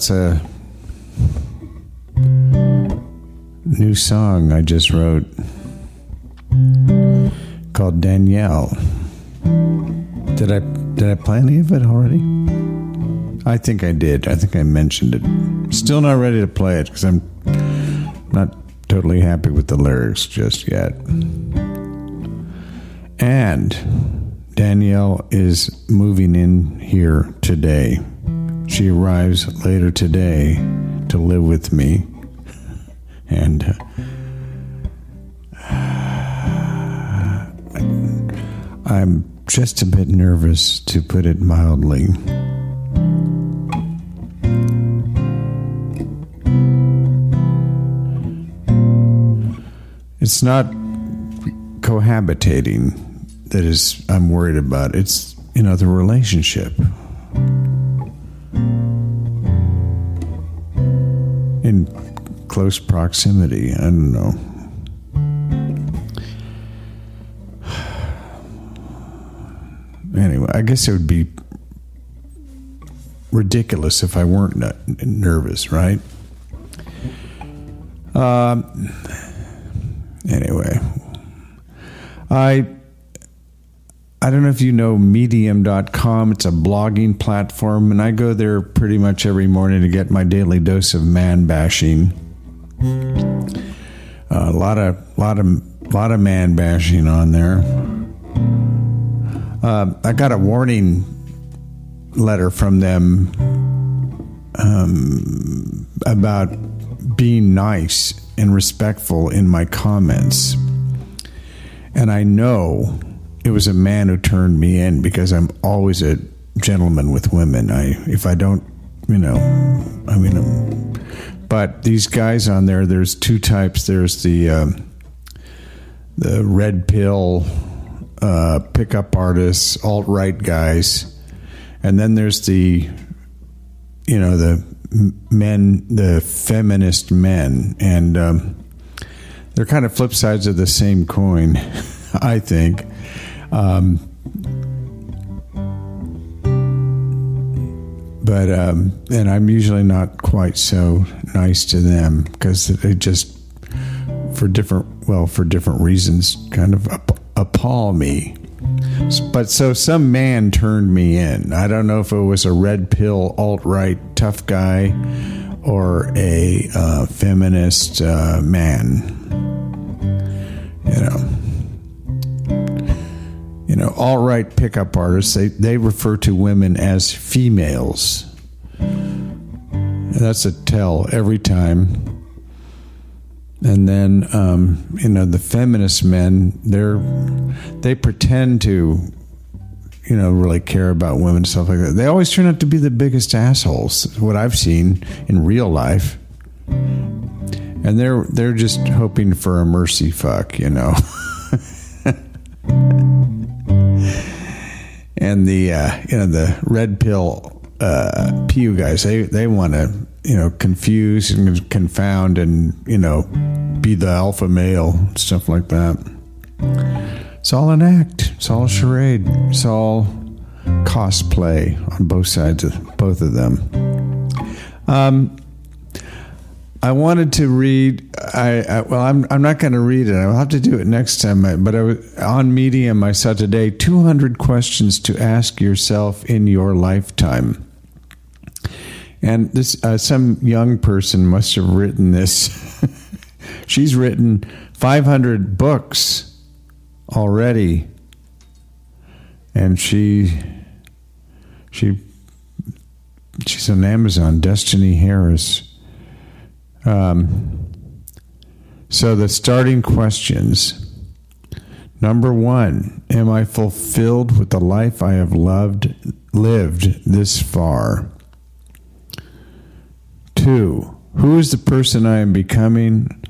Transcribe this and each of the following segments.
That's a new song I just wrote called Danielle. Did I did I play any of it already? I think I did. I think I mentioned it. Still not ready to play it because I'm not totally happy with the lyrics just yet. And Danielle is moving in here today. She arrives later today to live with me. And uh, I'm just a bit nervous, to put it mildly. It's not cohabitating that is I'm worried about. It's you know the relationship. In close proximity. I don't know. Anyway, I guess it would be ridiculous if I weren't nervous, right? Um. Anyway, I I don't know if you know medium.com. It's a blogging platform, and I go there pretty much every morning to get my daily dose of man bashing. Uh, a lot of lot of lot of man bashing on there. Uh, I got a warning letter from them um, about being nice and respectful in my comments, and I know it was a man who turned me in because I'm always a gentleman with women. I if I don't, you know, I mean, um, but these guys on there, there's two types. There's the um, the red pill uh, pickup artists, alt right guys, and then there's the you know the men, the feminist men, and um, they're kind of flip sides of the same coin, I think. Um, but um, and I'm usually not quite so nice to them because they just for different well for different reasons kind of appall me. But so some man turned me in. I don't know if it was a red pill alt right tough guy or a uh, feminist uh, man. All right pickup artists, they, they refer to women as females. That's a tell every time. And then, um, you know, the feminist men, they're, they pretend to, you know, really care about women, stuff like that. They always turn out to be the biggest assholes, what I've seen in real life. And they're, they're just hoping for a mercy fuck, you know. and the uh, you know the red pill uh, pew guys they they want to you know confuse and confound and you know be the alpha male stuff like that. It's all an act. It's all charade. It's all cosplay on both sides of both of them. Um, I wanted to read. I, I well, I'm I'm not going to read it. I'll have to do it next time. But I was, on Medium, I saw today 200 questions to ask yourself in your lifetime. And this, uh, some young person must have written this. She's written 500 books already, and she, she, she's on Amazon. Destiny Harris. Um, so the starting questions. Number one, am I fulfilled with the life I have loved, lived this far? Two, who is the person I am becoming?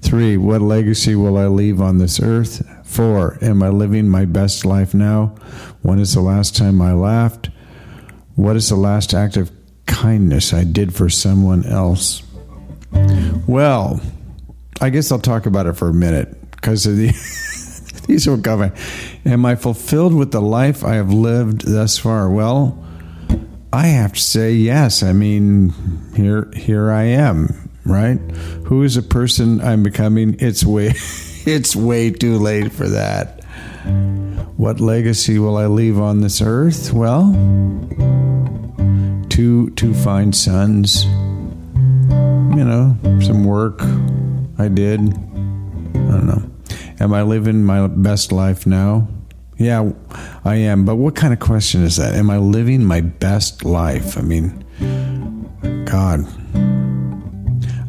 Three, what legacy will I leave on this earth? Four, am I living my best life now? When is the last time I laughed? What is the last act of kindness I did for someone else? Well, I guess I'll talk about it for a minute because of the. these will come. Am I fulfilled with the life I have lived thus far? Well, I have to say yes. I mean, here here I am, right? Who is a person I'm becoming? It's way it's way too late for that. What legacy will I leave on this earth? Well, two two fine sons. You know, some work I did. I don't know. Am I living my best life now? Yeah, I am. But what kind of question is that? Am I living my best life? I mean, God.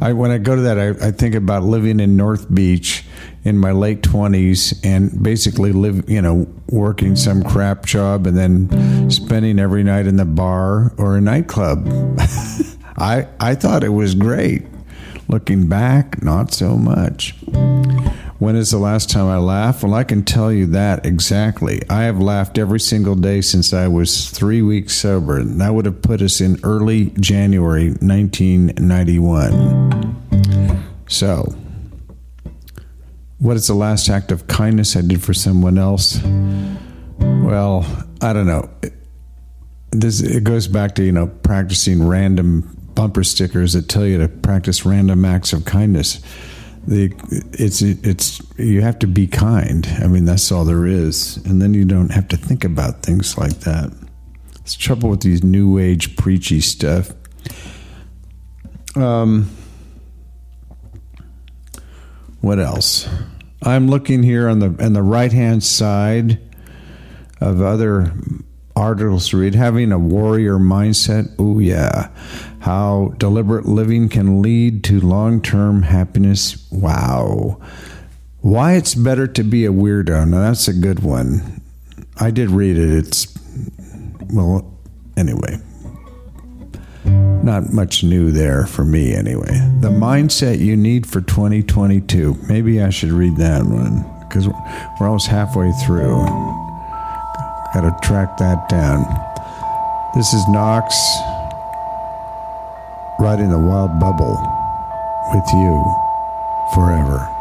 I, when I go to that, I, I think about living in North Beach in my late 20s and basically live, you know, working some crap job and then spending every night in the bar or a nightclub. I, I thought it was great. Looking back, not so much. When is the last time I laughed? Well, I can tell you that exactly. I have laughed every single day since I was three weeks sober, and that would have put us in early January 1991. So, what is the last act of kindness I did for someone else? Well, I don't know. This it goes back to you know practicing random bumper stickers that tell you to practice random acts of kindness the it's it's you have to be kind. I mean, that's all there is, and then you don't have to think about things like that. It's trouble with these new age preachy stuff. Um, what else? I'm looking here on the on the right hand side of other articles to read. Having a warrior mindset. Oh yeah, how deliberate living can lead to long term happiness. Wow. Why it's better to be a weirdo. Now, that's a good one. I did read it. It's, well, anyway, not much new there for me, anyway. The mindset you need for 2022. Maybe I should read that one because we're almost halfway through. Got to track that down. This is Knox riding the wild bubble with you forever.